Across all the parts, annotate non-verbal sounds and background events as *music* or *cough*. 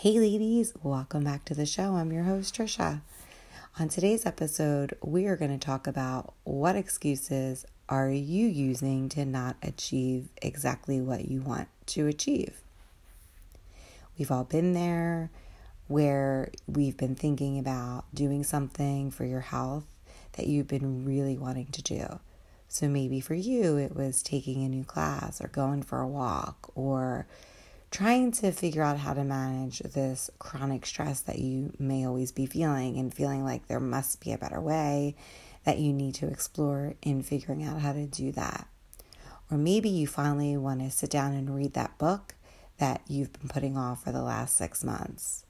Hey, ladies, welcome back to the show. I'm your host, Tricia. On today's episode, we are going to talk about what excuses are you using to not achieve exactly what you want to achieve. We've all been there where we've been thinking about doing something for your health that you've been really wanting to do. So maybe for you, it was taking a new class or going for a walk or trying to figure out how to manage this chronic stress that you may always be feeling and feeling like there must be a better way that you need to explore in figuring out how to do that. Or maybe you finally want to sit down and read that book that you've been putting off for the last six months.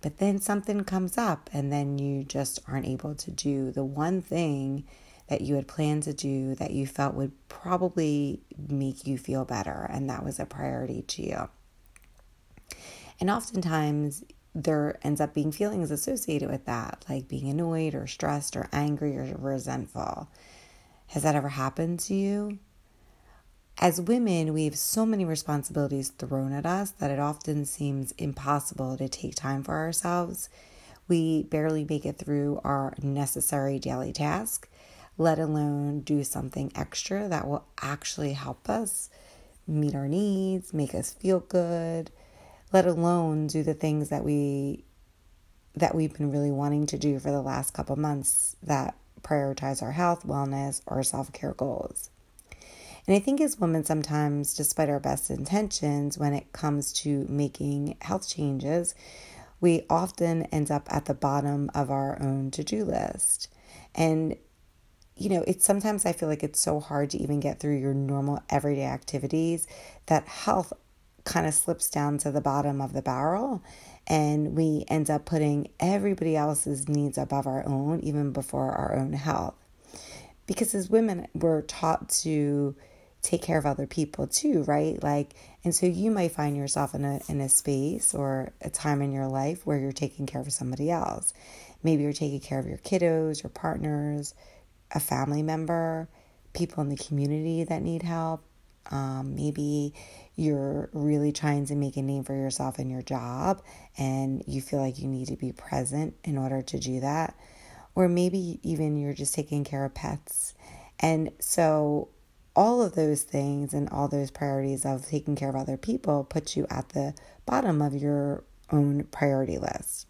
But then something comes up, and then you just aren't able to do the one thing that you had planned to do that you felt would probably make you feel better, and that was a priority to you. And oftentimes, there ends up being feelings associated with that, like being annoyed or stressed or angry or resentful. Has that ever happened to you? As women, we have so many responsibilities thrown at us that it often seems impossible to take time for ourselves. We barely make it through our necessary daily task let alone do something extra that will actually help us meet our needs, make us feel good, let alone do the things that we that we've been really wanting to do for the last couple months that prioritize our health, wellness, or self-care goals. And I think as women, sometimes, despite our best intentions, when it comes to making health changes, we often end up at the bottom of our own to do list. And you know, it's sometimes I feel like it's so hard to even get through your normal everyday activities that health kind of slips down to the bottom of the barrel and we end up putting everybody else's needs above our own, even before our own health. Because as women, we're taught to take care of other people too, right? Like, and so you might find yourself in a in a space or a time in your life where you're taking care of somebody else. Maybe you're taking care of your kiddos, your partners, a family member, people in the community that need help. Um, maybe you're really trying to make a name for yourself in your job and you feel like you need to be present in order to do that. Or maybe even you're just taking care of pets. And so, all of those things and all those priorities of taking care of other people put you at the bottom of your own priority list.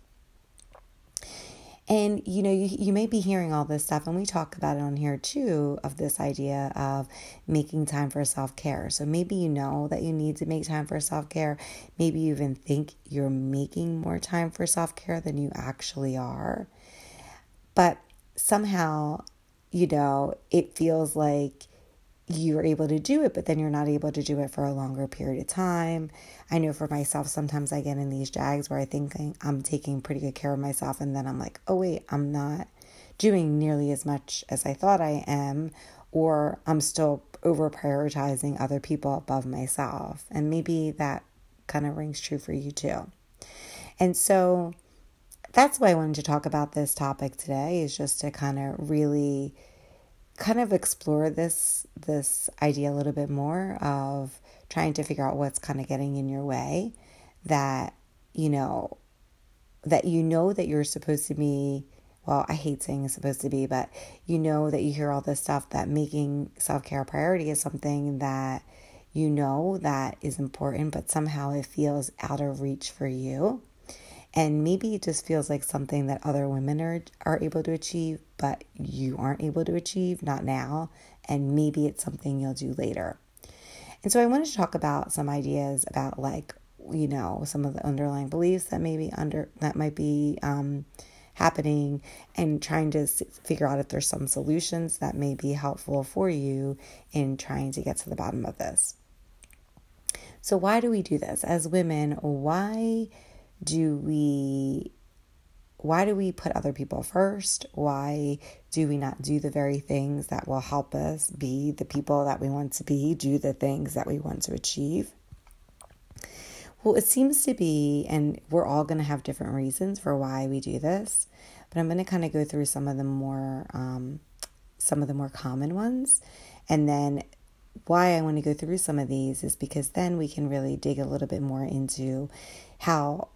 And you know, you, you may be hearing all this stuff, and we talk about it on here too of this idea of making time for self care. So maybe you know that you need to make time for self care. Maybe you even think you're making more time for self care than you actually are. But somehow, you know, it feels like you are able to do it, but then you're not able to do it for a longer period of time. I know for myself, sometimes I get in these jags where I think I'm taking pretty good care of myself, and then I'm like, oh, wait, I'm not doing nearly as much as I thought I am, or I'm still over prioritizing other people above myself. And maybe that kind of rings true for you too. And so that's why I wanted to talk about this topic today, is just to kind of really kind of explore this this idea a little bit more of trying to figure out what's kind of getting in your way that you know that you know that you're supposed to be well i hate saying it's supposed to be but you know that you hear all this stuff that making self-care a priority is something that you know that is important but somehow it feels out of reach for you and maybe it just feels like something that other women are, are able to achieve, but you aren't able to achieve, not now. And maybe it's something you'll do later. And so I wanted to talk about some ideas about like, you know, some of the underlying beliefs that maybe under that might be um, happening and trying to figure out if there's some solutions that may be helpful for you in trying to get to the bottom of this. So, why do we do this? As women, why do we why do we put other people first? Why do we not do the very things that will help us be the people that we want to be, do the things that we want to achieve? Well, it seems to be, and we're all going to have different reasons for why we do this, but I'm going to kind of go through some of the more, um, some of the more common ones, and then why I want to go through some of these is because then we can really dig a little bit more into how,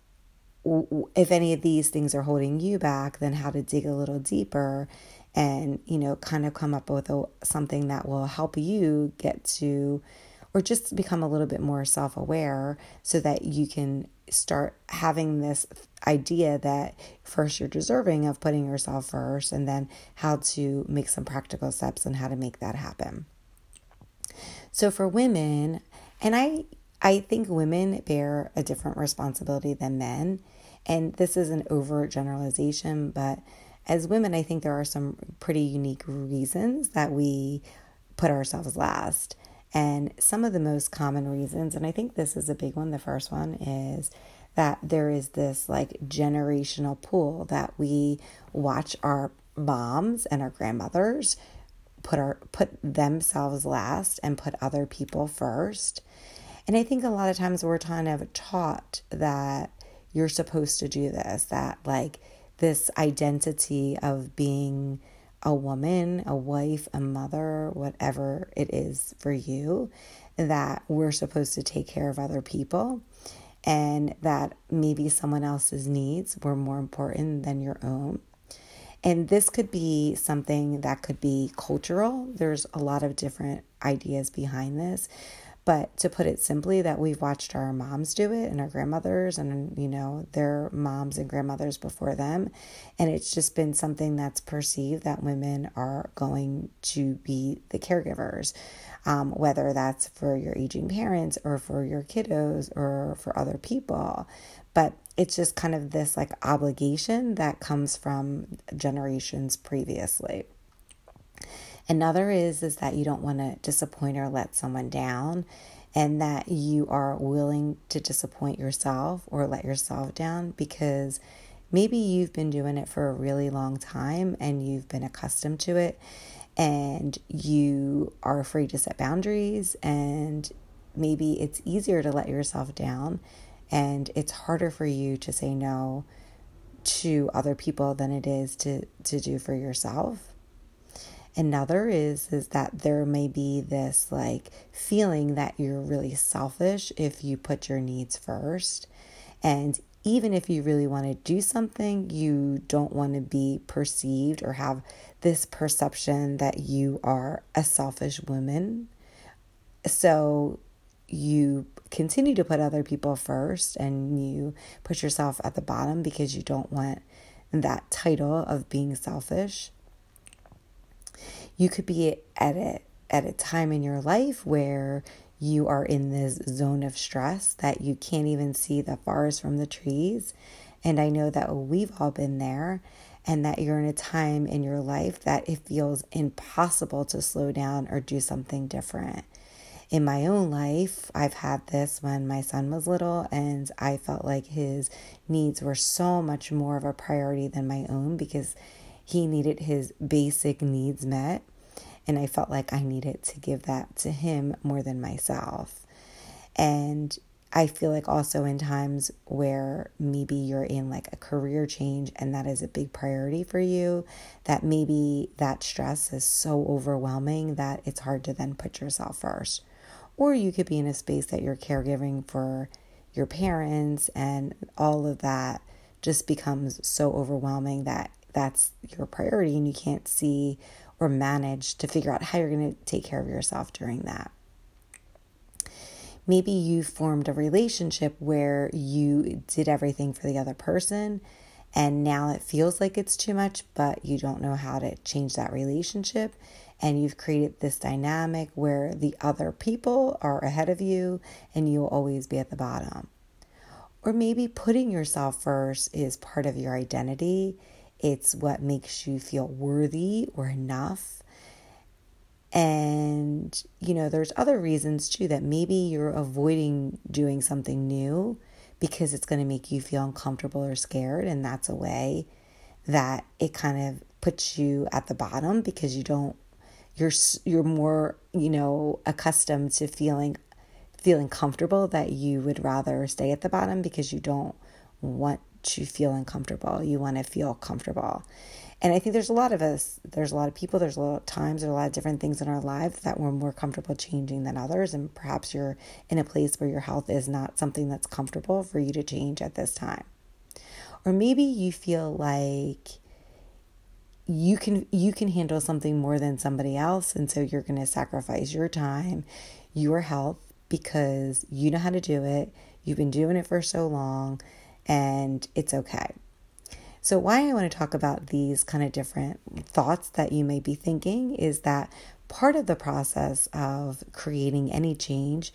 if any of these things are holding you back, then how to dig a little deeper and, you know, kind of come up with a, something that will help you get to, or just become a little bit more self aware so that you can start having this idea that first you're deserving of putting yourself first and then how to make some practical steps on how to make that happen. So for women, and I I think women bear a different responsibility than men, and this is an overgeneralization, but as women, I think there are some pretty unique reasons that we put ourselves last. And some of the most common reasons, and I think this is a big one, the first one is that there is this like generational pool that we watch our moms and our grandmothers put our put themselves last and put other people first. And I think a lot of times we're kind of taught that you're supposed to do this, that like this identity of being a woman, a wife, a mother, whatever it is for you, that we're supposed to take care of other people and that maybe someone else's needs were more important than your own. And this could be something that could be cultural. There's a lot of different ideas behind this. But to put it simply, that we've watched our moms do it and our grandmothers and, you know, their moms and grandmothers before them. And it's just been something that's perceived that women are going to be the caregivers, um, whether that's for your aging parents or for your kiddos or for other people. But it's just kind of this like obligation that comes from generations previously. Another is is that you don't want to disappoint or let someone down and that you are willing to disappoint yourself or let yourself down because maybe you've been doing it for a really long time and you've been accustomed to it and you are afraid to set boundaries and maybe it's easier to let yourself down and it's harder for you to say no to other people than it is to to do for yourself Another is is that there may be this like feeling that you're really selfish if you put your needs first. And even if you really want to do something, you don't want to be perceived or have this perception that you are a selfish woman. So you continue to put other people first and you put yourself at the bottom because you don't want that title of being selfish. You could be at a, at a time in your life where you are in this zone of stress that you can't even see the forest from the trees. And I know that we've all been there, and that you're in a time in your life that it feels impossible to slow down or do something different. In my own life, I've had this when my son was little, and I felt like his needs were so much more of a priority than my own because he needed his basic needs met. And I felt like I needed to give that to him more than myself. And I feel like also in times where maybe you're in like a career change and that is a big priority for you, that maybe that stress is so overwhelming that it's hard to then put yourself first. Or you could be in a space that you're caregiving for your parents and all of that just becomes so overwhelming that that's your priority and you can't see or manage to figure out how you're going to take care of yourself during that. Maybe you formed a relationship where you did everything for the other person and now it feels like it's too much, but you don't know how to change that relationship. And you've created this dynamic where the other people are ahead of you and you'll always be at the bottom. Or maybe putting yourself first is part of your identity it's what makes you feel worthy or enough. And, you know, there's other reasons too that maybe you're avoiding doing something new because it's going to make you feel uncomfortable or scared. And that's a way that it kind of puts you at the bottom because you don't, you're, you're more, you know, accustomed to feeling, feeling comfortable that you would rather stay at the bottom because you don't want to feel uncomfortable. You want to feel comfortable. And I think there's a lot of us, there's a lot of people, there's a lot of times, there's a lot of different things in our lives that we're more comfortable changing than others. And perhaps you're in a place where your health is not something that's comfortable for you to change at this time. Or maybe you feel like you can you can handle something more than somebody else and so you're going to sacrifice your time, your health because you know how to do it. You've been doing it for so long and it's okay. So, why I want to talk about these kind of different thoughts that you may be thinking is that part of the process of creating any change,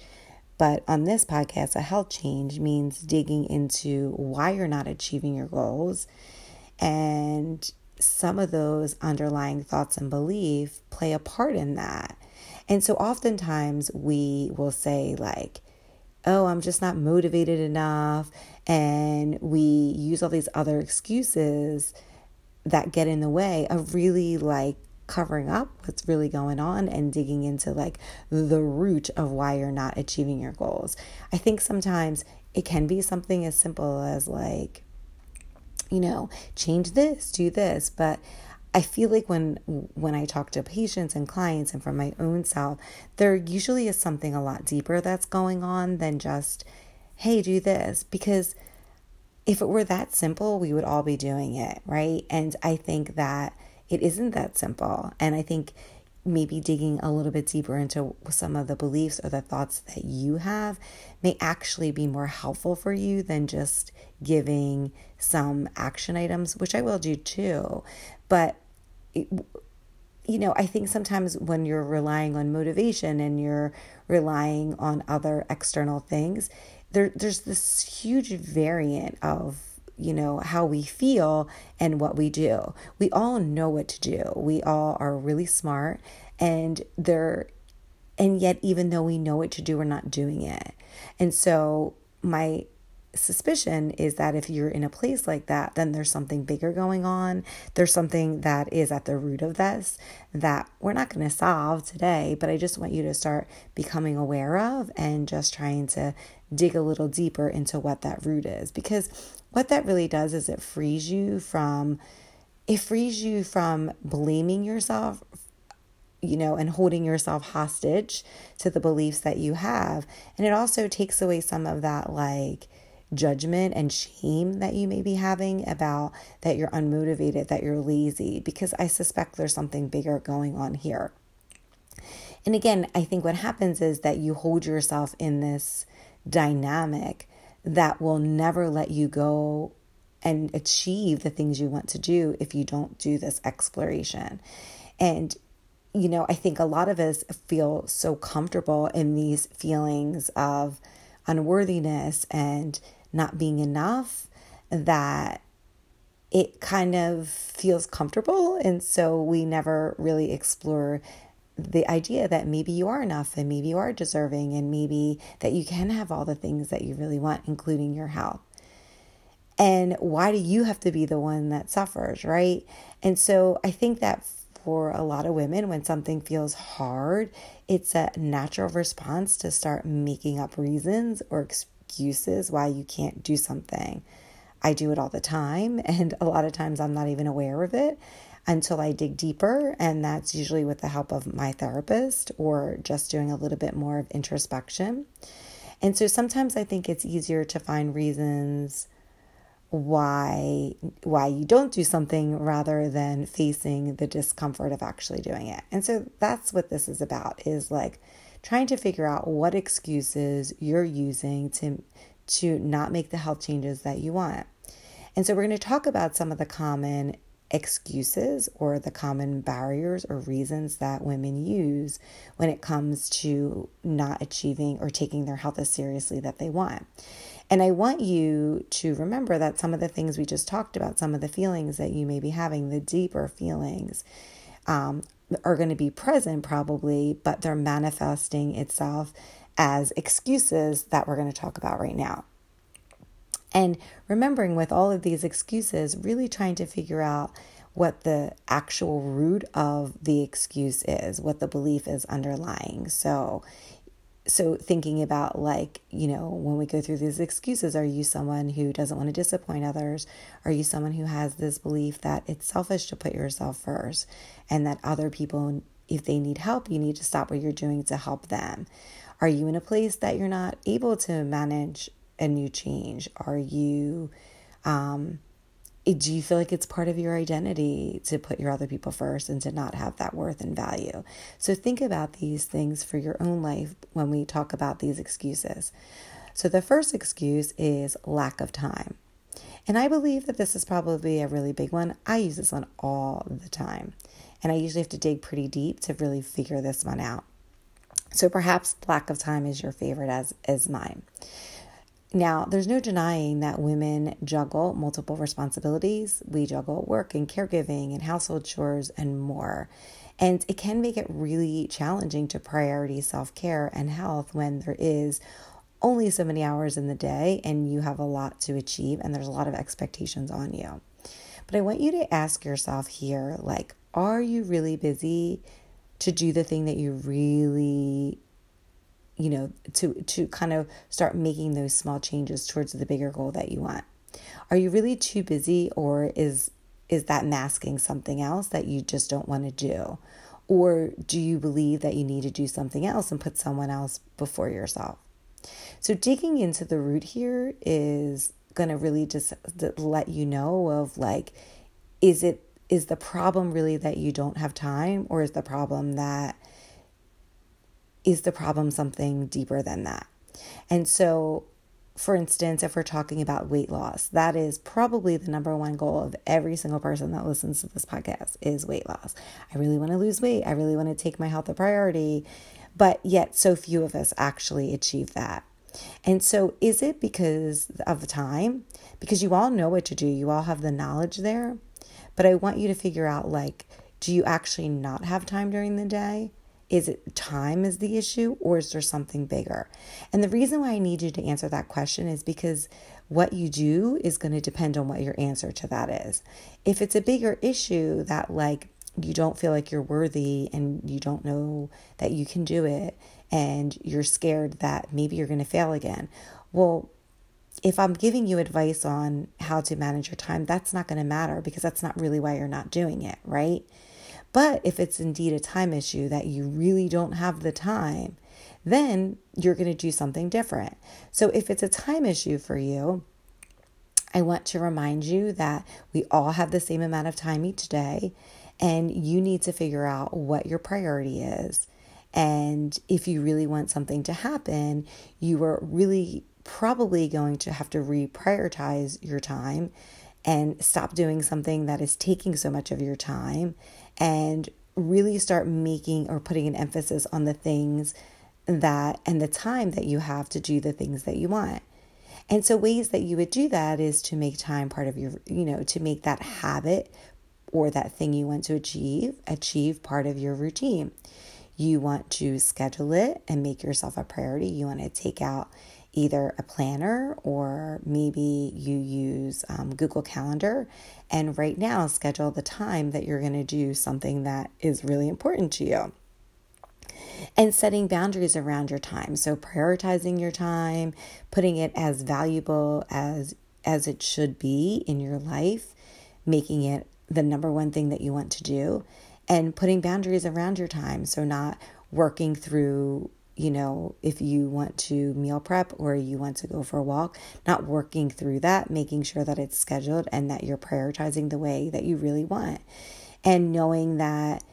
but on this podcast, a health change means digging into why you're not achieving your goals. And some of those underlying thoughts and belief play a part in that. And so, oftentimes, we will say, like, oh, I'm just not motivated enough. And we use all these other excuses that get in the way of really like covering up what's really going on and digging into like the root of why you're not achieving your goals. I think sometimes it can be something as simple as like, you know, change this, do this, but I feel like when when I talk to patients and clients and from my own self, there usually is something a lot deeper that's going on than just, hey, do this. Because if it were that simple, we would all be doing it, right? And I think that it isn't that simple. And I think maybe digging a little bit deeper into some of the beliefs or the thoughts that you have may actually be more helpful for you than just giving some action items, which I will do too. But, you know, I think sometimes when you're relying on motivation and you're relying on other external things, there, there's this huge variant of you know how we feel and what we do. We all know what to do. We all are really smart and they're and yet even though we know what to do we're not doing it. And so my suspicion is that if you're in a place like that, then there's something bigger going on. There's something that is at the root of this that we're not going to solve today, but I just want you to start becoming aware of and just trying to dig a little deeper into what that root is. Because what that really does is it frees you from it frees you from blaming yourself you know, and holding yourself hostage to the beliefs that you have. And it also takes away some of that, like, judgment and shame that you may be having about that you're unmotivated, that you're lazy, because I suspect there's something bigger going on here. And again, I think what happens is that you hold yourself in this dynamic that will never let you go and achieve the things you want to do if you don't do this exploration. And you know, I think a lot of us feel so comfortable in these feelings of unworthiness and not being enough that it kind of feels comfortable. And so we never really explore the idea that maybe you are enough and maybe you are deserving and maybe that you can have all the things that you really want, including your health. And why do you have to be the one that suffers, right? And so I think that for a lot of women, when something feels hard, it's a natural response to start making up reasons or excuses why you can't do something. I do it all the time, *laughs* and a lot of times I'm not even aware of it until I dig deeper, and that's usually with the help of my therapist or just doing a little bit more of introspection. And so sometimes I think it's easier to find reasons why why you don't do something rather than facing the discomfort of actually doing it. And so that's what this is about is like trying to figure out what excuses you're using to to not make the health changes that you want. And so we're going to talk about some of the common excuses or the common barriers or reasons that women use when it comes to not achieving or taking their health as seriously that they want. And I want you to remember that some of the things we just talked about, some of the feelings that you may be having, the deeper feelings, um, are going to be present probably, but they're manifesting itself as excuses that we're going to talk about right now. And remembering with all of these excuses, really trying to figure out what the actual root of the excuse is, what the belief is underlying. So, so thinking about like you know when we go through these excuses are you someone who doesn't want to disappoint others? Are you someone who has this belief that it's selfish to put yourself first and that other people if they need help you need to stop what you're doing to help them? Are you in a place that you're not able to manage a new change? Are you um, do you feel like it's part of your identity to put your other people first and to not have that worth and value? So think about these things for your own life when we talk about these excuses. So the first excuse is lack of time. And I believe that this is probably a really big one. I use this one all the time. And I usually have to dig pretty deep to really figure this one out. So perhaps lack of time is your favorite as is mine. Now, there's no denying that women juggle multiple responsibilities. We juggle work and caregiving and household chores and more. And it can make it really challenging to priority self care and health when there is only so many hours in the day and you have a lot to achieve and there's a lot of expectations on you. But I want you to ask yourself here like, are you really busy to do the thing that you really you know to to kind of start making those small changes towards the bigger goal that you want. Are you really too busy or is is that masking something else that you just don't want to do? Or do you believe that you need to do something else and put someone else before yourself? So digging into the root here is going to really just let you know of like is it is the problem really that you don't have time or is the problem that is the problem something deeper than that? And so, for instance, if we're talking about weight loss, that is probably the number one goal of every single person that listens to this podcast is weight loss. I really want to lose weight. I really want to take my health a priority. But yet, so few of us actually achieve that. And so, is it because of the time? Because you all know what to do, you all have the knowledge there. But I want you to figure out like, do you actually not have time during the day? Is it time is the issue or is there something bigger? And the reason why I need you to answer that question is because what you do is going to depend on what your answer to that is. If it's a bigger issue that like you don't feel like you're worthy and you don't know that you can do it and you're scared that maybe you're going to fail again. Well, if I'm giving you advice on how to manage your time, that's not going to matter because that's not really why you're not doing it, right? But if it's indeed a time issue that you really don't have the time, then you're going to do something different. So if it's a time issue for you, I want to remind you that we all have the same amount of time each day, and you need to figure out what your priority is. And if you really want something to happen, you are really probably going to have to reprioritize your time and stop doing something that is taking so much of your time and really start making or putting an emphasis on the things that and the time that you have to do the things that you want. And so ways that you would do that is to make time part of your, you know, to make that habit or that thing you want to achieve, achieve part of your routine. You want to schedule it and make yourself a priority. You want to take out either a planner or maybe you use um, Google Calendar. And right now, schedule the time that you're going to do something that is really important to you. And setting boundaries around your time. So, prioritizing your time, putting it as valuable as, as it should be in your life, making it the number one thing that you want to do, and putting boundaries around your time. So, not working through you know, if you want to meal prep or you want to go for a walk, not working through that, making sure that it's scheduled and that you're prioritizing the way that you really want. And knowing that,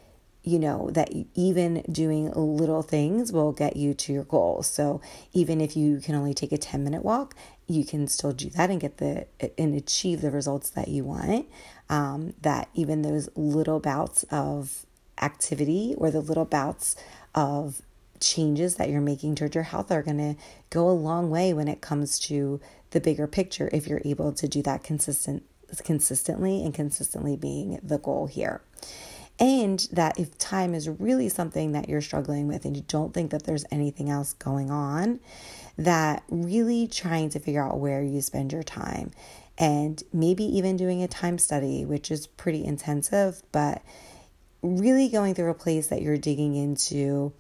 you know, that even doing little things will get you to your goals. So even if you can only take a 10 minute walk, you can still do that and get the and achieve the results that you want. Um, that even those little bouts of activity or the little bouts of changes that you're making towards your health are going to go a long way when it comes to the bigger picture if you're able to do that consistent consistently and consistently being the goal here. And that if time is really something that you're struggling with and you don't think that there's anything else going on, that really trying to figure out where you spend your time and maybe even doing a time study, which is pretty intensive, but really going through a place that you're digging into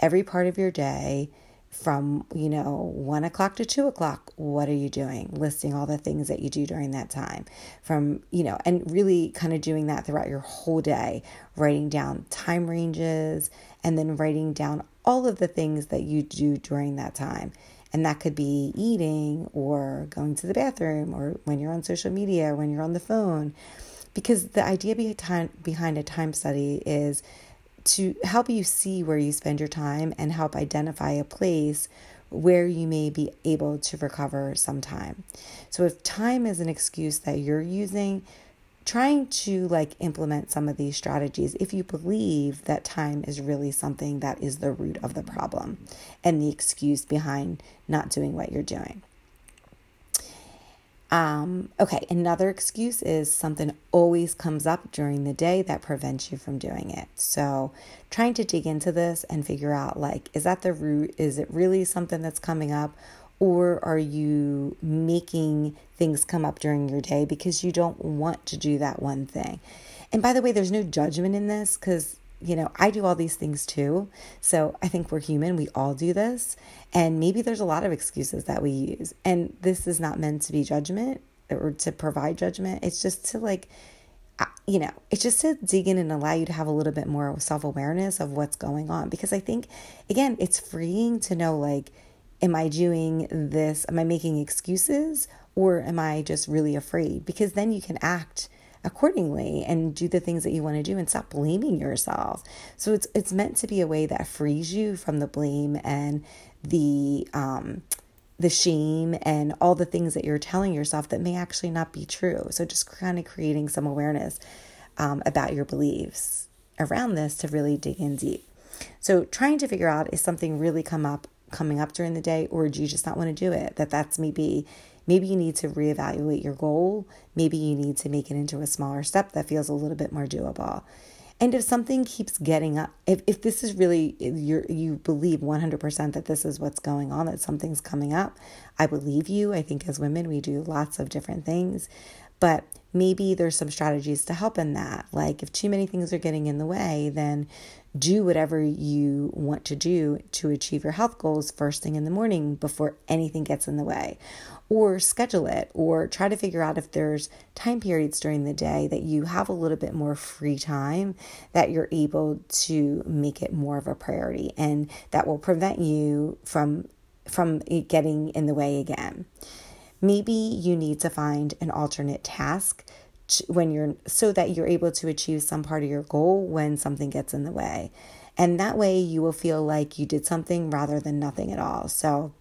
every part of your day, from you know one o'clock to two o'clock what are you doing? Listing all the things that you do during that time from you know and really kind of doing that throughout your whole day writing down time ranges and then writing down all of the things that you do during that time. And that could be eating or going to the bathroom or when you're on social media when you're on the phone. Because the idea behind behind a time study is to help you see where you spend your time and help identify a place where you may be able to recover some time. So if time is an excuse that you're using, trying to like implement some of these strategies if you believe that time is really something that is the root of the problem and the excuse behind not doing what you're doing. Um, okay, another excuse is something always comes up during the day that prevents you from doing it. So, trying to dig into this and figure out like, is that the root? Is it really something that's coming up? Or are you making things come up during your day because you don't want to do that one thing? And by the way, there's no judgment in this because you know, I do all these things too. So I think we're human. We all do this. And maybe there's a lot of excuses that we use. And this is not meant to be judgment or to provide judgment. It's just to like, you know, it's just to dig in and allow you to have a little bit more self awareness of what's going on. Because I think, again, it's freeing to know like, am I doing this? Am I making excuses? Or am I just really afraid? Because then you can act accordingly and do the things that you want to do and stop blaming yourself. So it's it's meant to be a way that frees you from the blame and the um the shame and all the things that you're telling yourself that may actually not be true. So just kind of creating some awareness um, about your beliefs around this to really dig in deep. So trying to figure out is something really come up coming up during the day or do you just not want to do it? That that's maybe Maybe you need to reevaluate your goal. Maybe you need to make it into a smaller step that feels a little bit more doable. And if something keeps getting up, if, if this is really, you you believe 100% that this is what's going on, that something's coming up, I believe you. I think as women, we do lots of different things. But maybe there's some strategies to help in that. Like if too many things are getting in the way, then do whatever you want to do to achieve your health goals first thing in the morning before anything gets in the way or schedule it or try to figure out if there's time periods during the day that you have a little bit more free time that you're able to make it more of a priority and that will prevent you from from getting in the way again. Maybe you need to find an alternate task when you're so that you're able to achieve some part of your goal when something gets in the way. And that way you will feel like you did something rather than nothing at all. So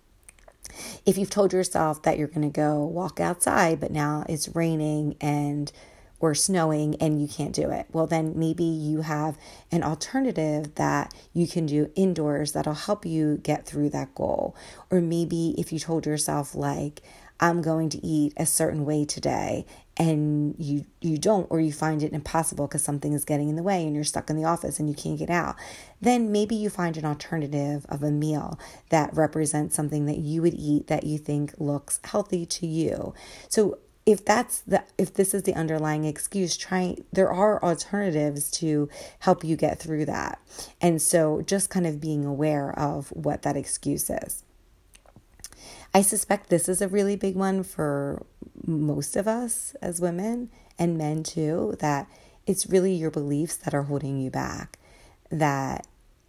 if you've told yourself that you're going to go walk outside, but now it's raining and or snowing and you can't do it, well, then maybe you have an alternative that you can do indoors that'll help you get through that goal. Or maybe if you told yourself, like, I'm going to eat a certain way today and you you don't or you find it impossible because something is getting in the way and you're stuck in the office and you can't get out then maybe you find an alternative of a meal that represents something that you would eat that you think looks healthy to you. So if that's the if this is the underlying excuse try there are alternatives to help you get through that. And so just kind of being aware of what that excuse is I suspect this is a really big one for most of us as women and men too, that it's really your beliefs that are holding you back. That,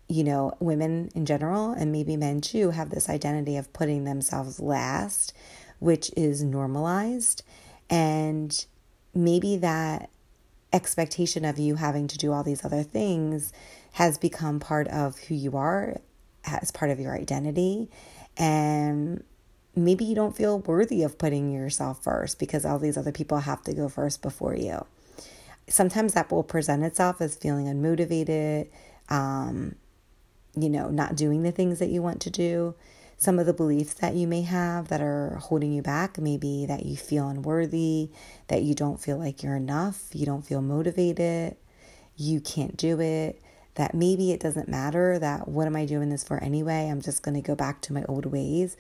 you know, women in general and maybe men too have this identity of putting themselves last, which is normalized. And maybe that expectation of you having to do all these other things has become part of who you are as part of your identity. And maybe you don't feel worthy of putting yourself first because all these other people have to go first before you. Sometimes that will present itself as feeling unmotivated, um, you know, not doing the things that you want to do. Some of the beliefs that you may have that are holding you back, maybe that you feel unworthy, that you don't feel like you're enough, you don't feel motivated, you can't do it, that maybe it doesn't matter, that what am I doing this for anyway? I'm just going to go back to my old ways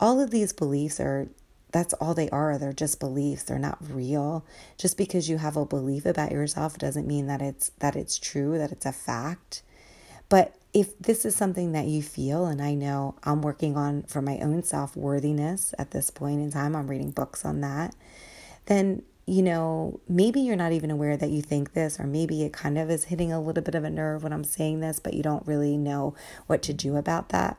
all of these beliefs are that's all they are. They're just beliefs. They're not real. Just because you have a belief about yourself doesn't mean that it's that it's true, that it's a fact. But if this is something that you feel, and I know I'm working on for my own self worthiness at this point in time, I'm reading books on that, then you know, maybe you're not even aware that you think this, or maybe it kind of is hitting a little bit of a nerve when I'm saying this, but you don't really know what to do about that.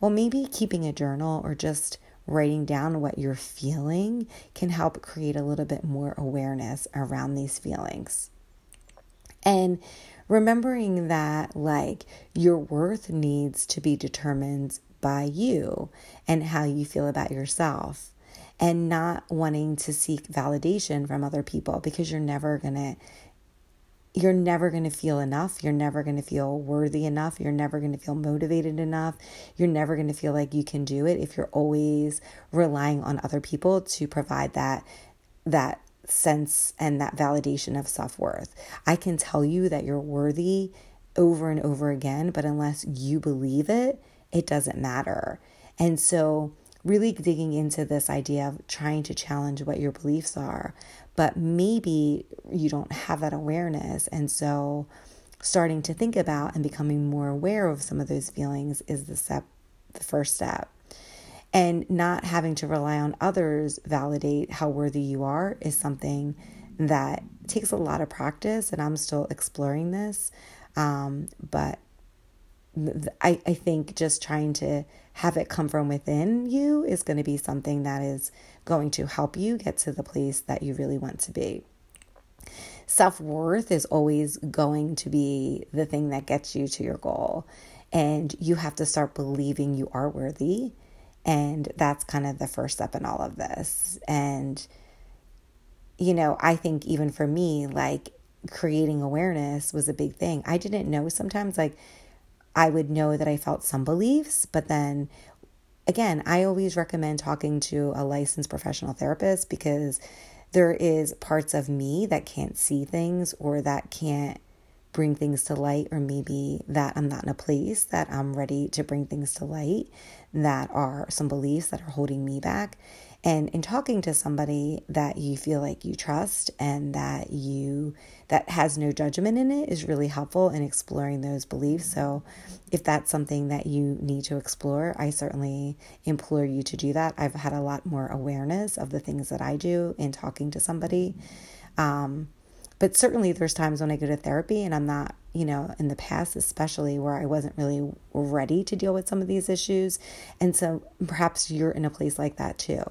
Well, maybe keeping a journal or just writing down what you're feeling can help create a little bit more awareness around these feelings. And remembering that, like, your worth needs to be determined by you and how you feel about yourself and not wanting to seek validation from other people because you're never going to you're never going to feel enough. You're never going to feel worthy enough. You're never going to feel motivated enough. You're never going to feel like you can do it if you're always relying on other people to provide that that sense and that validation of self-worth. I can tell you that you're worthy over and over again, but unless you believe it, it doesn't matter. And so really digging into this idea of trying to challenge what your beliefs are, but maybe you don't have that awareness. And so starting to think about and becoming more aware of some of those feelings is the step, the first step. And not having to rely on others validate how worthy you are is something that takes a lot of practice, and I'm still exploring this. Um, but I, I think just trying to have it come from within you is going to be something that is going to help you get to the place that you really want to be. Self worth is always going to be the thing that gets you to your goal. And you have to start believing you are worthy. And that's kind of the first step in all of this. And, you know, I think even for me, like creating awareness was a big thing. I didn't know sometimes, like, I would know that I felt some beliefs, but then again, I always recommend talking to a licensed professional therapist because there is parts of me that can't see things or that can't bring things to light or maybe that I'm not in a place that I'm ready to bring things to light that are some beliefs that are holding me back and in talking to somebody that you feel like you trust and that you that has no judgment in it is really helpful in exploring those beliefs. So if that's something that you need to explore, I certainly implore you to do that. I've had a lot more awareness of the things that I do in talking to somebody. Um, but certainly there's times when I go to therapy and I'm not, you know, in the past especially where I wasn't really ready to deal with some of these issues. And so perhaps you're in a place like that too.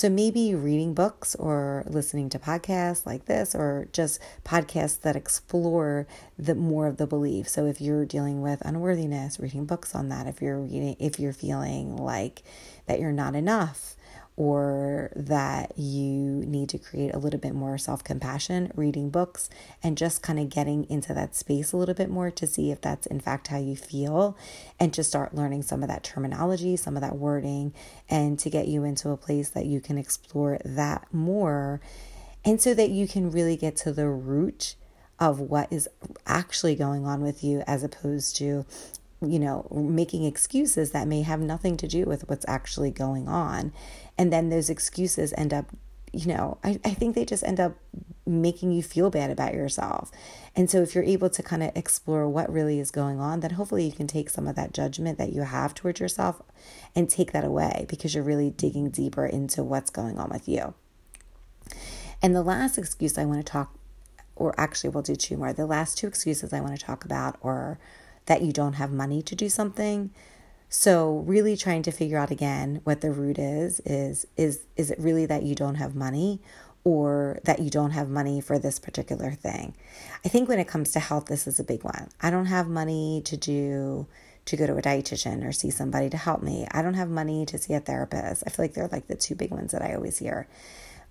So maybe reading books or listening to podcasts like this or just podcasts that explore the more of the belief. So if you're dealing with unworthiness, reading books on that. If you're reading if you're feeling like that you're not enough, or that you need to create a little bit more self compassion, reading books, and just kind of getting into that space a little bit more to see if that's in fact how you feel, and to start learning some of that terminology, some of that wording, and to get you into a place that you can explore that more. And so that you can really get to the root of what is actually going on with you as opposed to you know, making excuses that may have nothing to do with what's actually going on. And then those excuses end up, you know, I, I think they just end up making you feel bad about yourself. And so if you're able to kind of explore what really is going on, then hopefully you can take some of that judgment that you have towards yourself and take that away because you're really digging deeper into what's going on with you. And the last excuse I want to talk or actually we'll do two more. The last two excuses I want to talk about are that you don't have money to do something. So really trying to figure out again what the root is is is is it really that you don't have money or that you don't have money for this particular thing. I think when it comes to health this is a big one. I don't have money to do to go to a dietitian or see somebody to help me. I don't have money to see a therapist. I feel like they're like the two big ones that I always hear.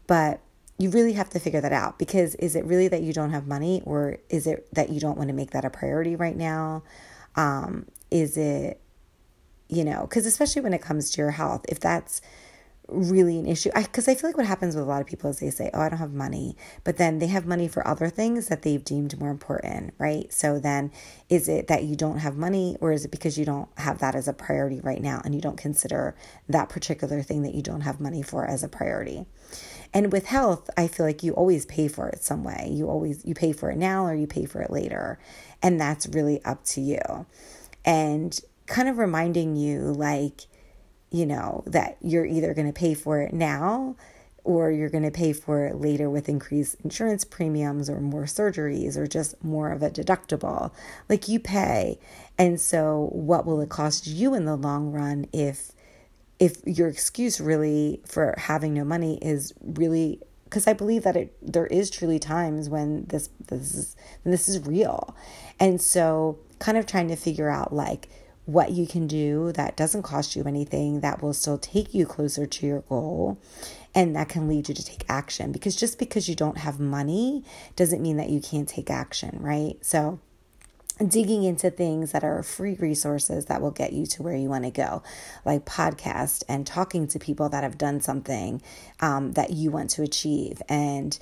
But you really have to figure that out because is it really that you don't have money or is it that you don't want to make that a priority right now? Um, is it, you know, because especially when it comes to your health, if that's really an issue, because I, I, feel like what happens with a lot of people is they say, oh, I don't have money, but then they have money for other things that they've deemed more important, right? So then is it that you don't have money or is it because you don't have that as a priority right now and you don't consider that particular thing that you don't have money for as a priority? And with health, I feel like you always pay for it some way. You always you pay for it now or you pay for it later. And that's really up to you. and kind of reminding you, like, you know, that you're either going to pay for it now or you're going to pay for it later with increased insurance premiums or more surgeries or just more of a deductible. Like you pay. And so what will it cost you in the long run if if your excuse really for having no money is really because I believe that it there is truly times when this this is this is real. And so kind of trying to figure out like what you can do that doesn't cost you anything that will still take you closer to your goal and that can lead you to take action because just because you don't have money doesn't mean that you can't take action, right? So digging into things that are free resources that will get you to where you want to go, like podcast and talking to people that have done something um, that you want to achieve, and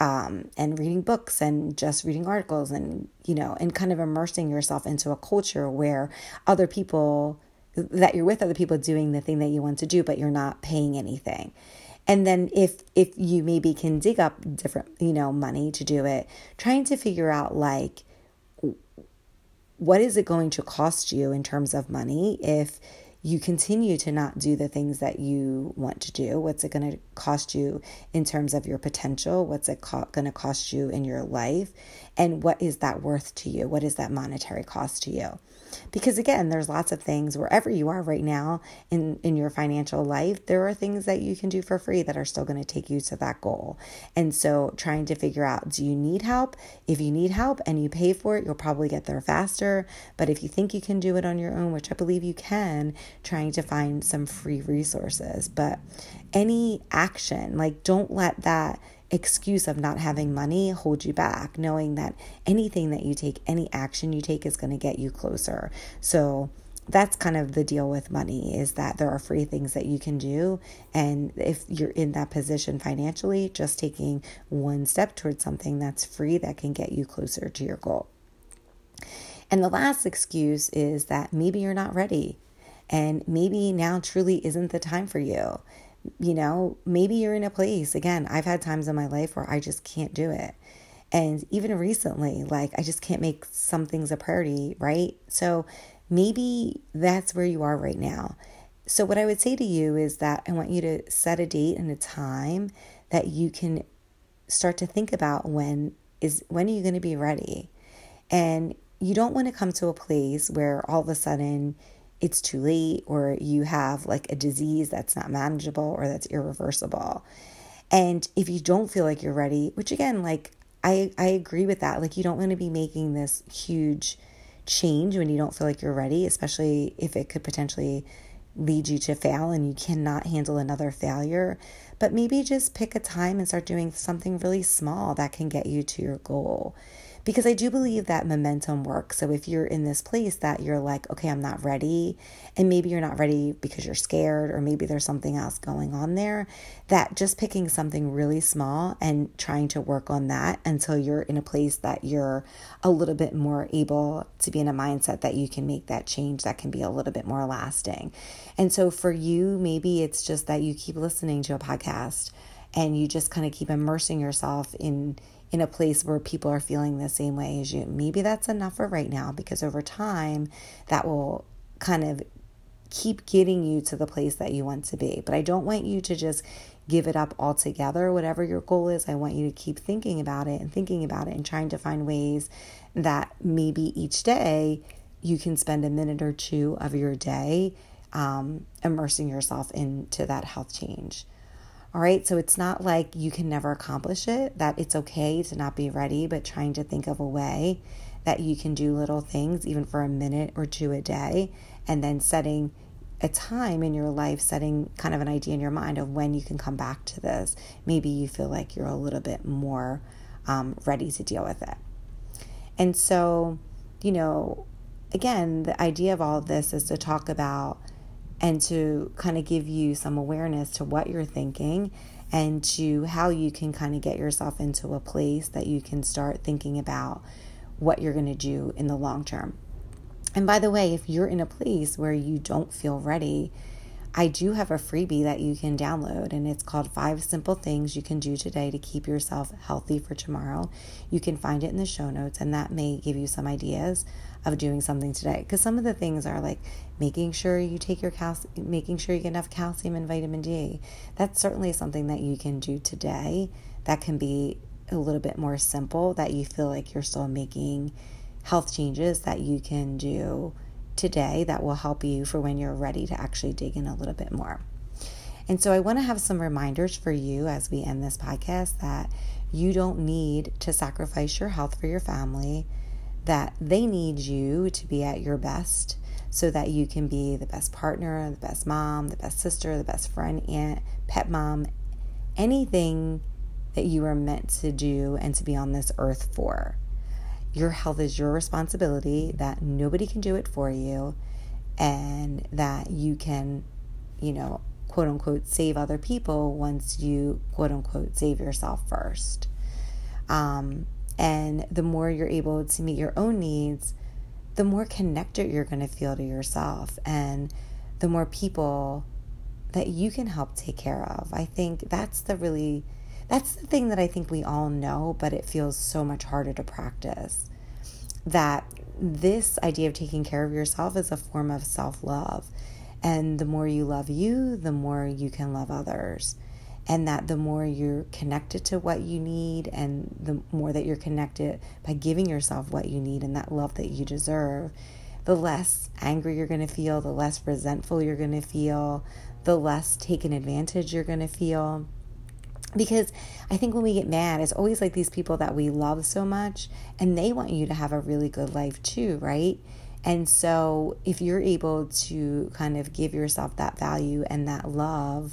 um, and reading books and just reading articles and you know and kind of immersing yourself into a culture where other people that you're with other people doing the thing that you want to do, but you're not paying anything. And then if if you maybe can dig up different you know money to do it, trying to figure out like what is it going to cost you in terms of money if you continue to not do the things that you want to do? What's it going to cost you in terms of your potential? What's it co- going to cost you in your life? And what is that worth to you? What is that monetary cost to you? Because again, there's lots of things wherever you are right now in, in your financial life, there are things that you can do for free that are still going to take you to that goal. And so trying to figure out do you need help? If you need help and you pay for it, you'll probably get there faster. But if you think you can do it on your own, which I believe you can, trying to find some free resources. But any action, like don't let that excuse of not having money hold you back, knowing that anything that you take, any action you take is going to get you closer. So that's kind of the deal with money is that there are free things that you can do. And if you're in that position financially just taking one step towards something that's free that can get you closer to your goal. And the last excuse is that maybe you're not ready and maybe now truly isn't the time for you you know, maybe you're in a place, again, I've had times in my life where I just can't do it. And even recently, like I just can't make some things a priority, right? So maybe that's where you are right now. So, what I would say to you is that I want you to set a date and a time that you can start to think about when is when are you going to be ready? And you don't want to come to a place where all of a sudden it's too late or you have like a disease that's not manageable or that's irreversible. And if you don't feel like you're ready, which again, like I, I agree with that. Like you don't want to be making this huge change when you don't feel like you're ready, especially if it could potentially lead you to fail and you cannot handle another failure. But maybe just pick a time and start doing something really small that can get you to your goal because I do believe that momentum works. So if you're in this place that you're like, okay, I'm not ready, and maybe you're not ready because you're scared, or maybe there's something else going on there, that just picking something really small and trying to work on that until you're in a place that you're a little bit more able to be in a mindset that you can make that change that can be a little bit more lasting. And so for you, maybe it's just that you keep listening to a podcast and you just kind of keep immersing yourself in in a place where people are feeling the same way as you. Maybe that's enough for right now because over time that will kind of keep getting you to the place that you want to be. But I don't want you to just give it up altogether. Whatever your goal is, I want you to keep thinking about it and thinking about it and trying to find ways that maybe each day you can spend a minute or two of your day um, immersing yourself into that health change. All right, so it's not like you can never accomplish it, that it's okay to not be ready, but trying to think of a way that you can do little things, even for a minute or two a day, and then setting a time in your life, setting kind of an idea in your mind of when you can come back to this. Maybe you feel like you're a little bit more um, ready to deal with it. And so, you know, again, the idea of all of this is to talk about and to kind of give you some awareness to what you're thinking and to how you can kind of get yourself into a place that you can start thinking about what you're going to do in the long term. And by the way, if you're in a place where you don't feel ready, I do have a freebie that you can download, and it's called Five Simple Things You Can Do Today to Keep Yourself Healthy for Tomorrow. You can find it in the show notes, and that may give you some ideas of doing something today. Because some of the things are like making sure you take your calcium, making sure you get enough calcium and vitamin D. That's certainly something that you can do today. That can be a little bit more simple, that you feel like you're still making health changes that you can do today that will help you for when you're ready to actually dig in a little bit more. And so I want to have some reminders for you as we end this podcast that you don't need to sacrifice your health for your family, that they need you to be at your best so that you can be the best partner, the best mom, the best sister, the best friend, aunt, pet mom, anything that you are meant to do and to be on this earth for. Your health is your responsibility, that nobody can do it for you, and that you can, you know, quote unquote, save other people once you, quote unquote, save yourself first. Um, and the more you're able to meet your own needs, the more connected you're going to feel to yourself and the more people that you can help take care of. I think that's the really that's the thing that I think we all know, but it feels so much harder to practice. That this idea of taking care of yourself is a form of self love. And the more you love you, the more you can love others. And that the more you're connected to what you need, and the more that you're connected by giving yourself what you need and that love that you deserve, the less angry you're going to feel, the less resentful you're going to feel, the less taken advantage you're going to feel because I think when we get mad, it's always like these people that we love so much, and they want you to have a really good life too, right? And so, if you're able to kind of give yourself that value and that love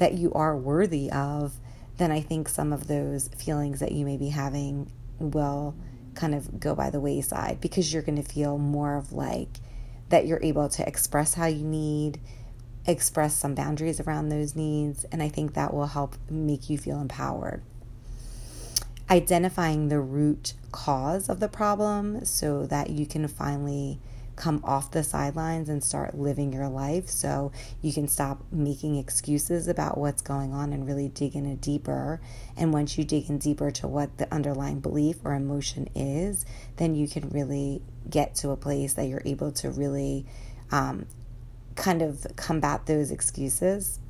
that you are worthy of, then I think some of those feelings that you may be having will kind of go by the wayside because you're going to feel more of like that you're able to express how you need express some boundaries around those needs, and I think that will help make you feel empowered. Identifying the root cause of the problem so that you can finally come off the sidelines and start living your life so you can stop making excuses about what's going on and really dig in it deeper. And once you dig in deeper to what the underlying belief or emotion is, then you can really get to a place that you're able to really um, kind of combat those excuses.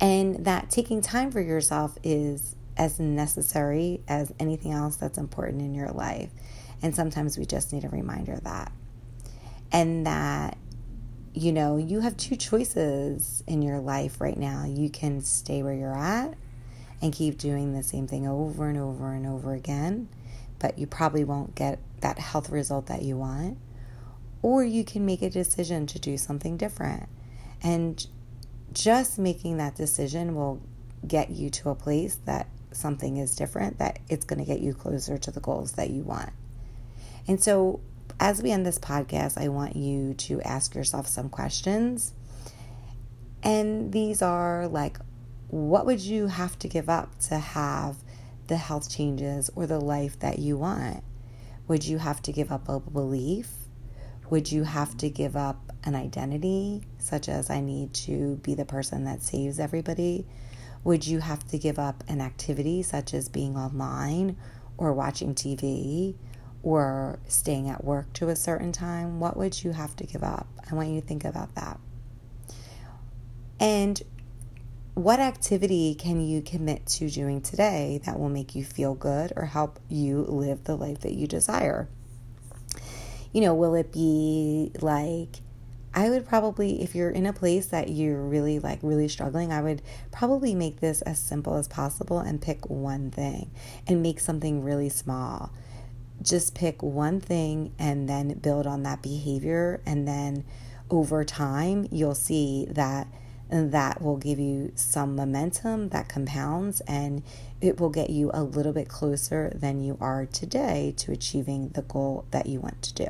And that taking time for yourself is as necessary as anything else that's important in your life. And sometimes we just need a reminder of that. And that, you know, you have two choices in your life right now. You can stay where you're at and keep doing the same thing over and over and over again, but you probably won't get that health result that you want or you can make a decision to do something different. And just making that decision will get you to a place that something is different, that it's going to get you closer to the goals that you want. And so, as we end this podcast, I want you to ask yourself some questions. And these are like, what would you have to give up to have the health changes or the life that you want? Would you have to give up a belief? Would you have to give up an identity, such as I need to be the person that saves everybody? Would you have to give up an activity, such as being online or watching TV or staying at work to a certain time? What would you have to give up? I want you to think about that. And what activity can you commit to doing today that will make you feel good or help you live the life that you desire? you know, will it be like, I would probably, if you're in a place that you're really like really struggling, I would probably make this as simple as possible and pick one thing and make something really small. Just pick one thing and then build on that behavior. And then over time, you'll see that that will give you some momentum that compounds and it will get you a little bit closer than you are today to achieving the goal that you want to do.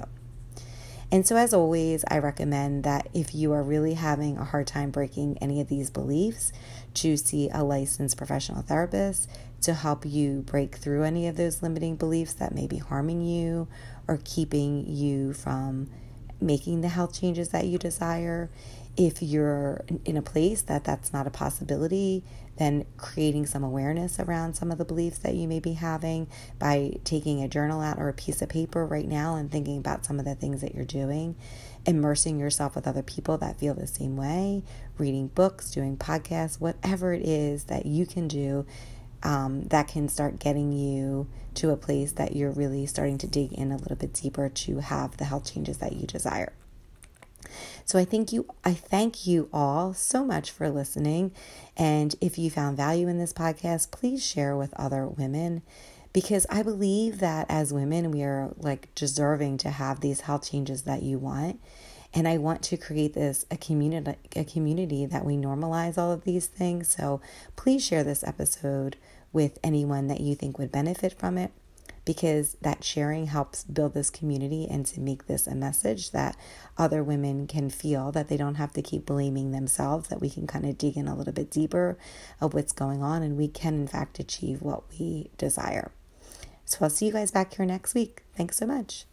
And so, as always, I recommend that if you are really having a hard time breaking any of these beliefs, to see a licensed professional therapist to help you break through any of those limiting beliefs that may be harming you or keeping you from making the health changes that you desire. If you're in a place that that's not a possibility, then creating some awareness around some of the beliefs that you may be having by taking a journal out or a piece of paper right now and thinking about some of the things that you're doing, immersing yourself with other people that feel the same way, reading books, doing podcasts, whatever it is that you can do um, that can start getting you to a place that you're really starting to dig in a little bit deeper to have the health changes that you desire. So I thank you I thank you all so much for listening. And if you found value in this podcast please share with other women. Because I believe that as women we are like deserving to have these health changes that you want. And I want to create this a community a community that we normalize all of these things. So please share this episode with anyone that you think would benefit from it because that sharing helps build this community and to make this a message that other women can feel that they don't have to keep blaming themselves, that we can kind of dig in a little bit deeper of what's going on and we can, in fact, achieve what we desire. So I'll see you guys back here next week. Thanks so much.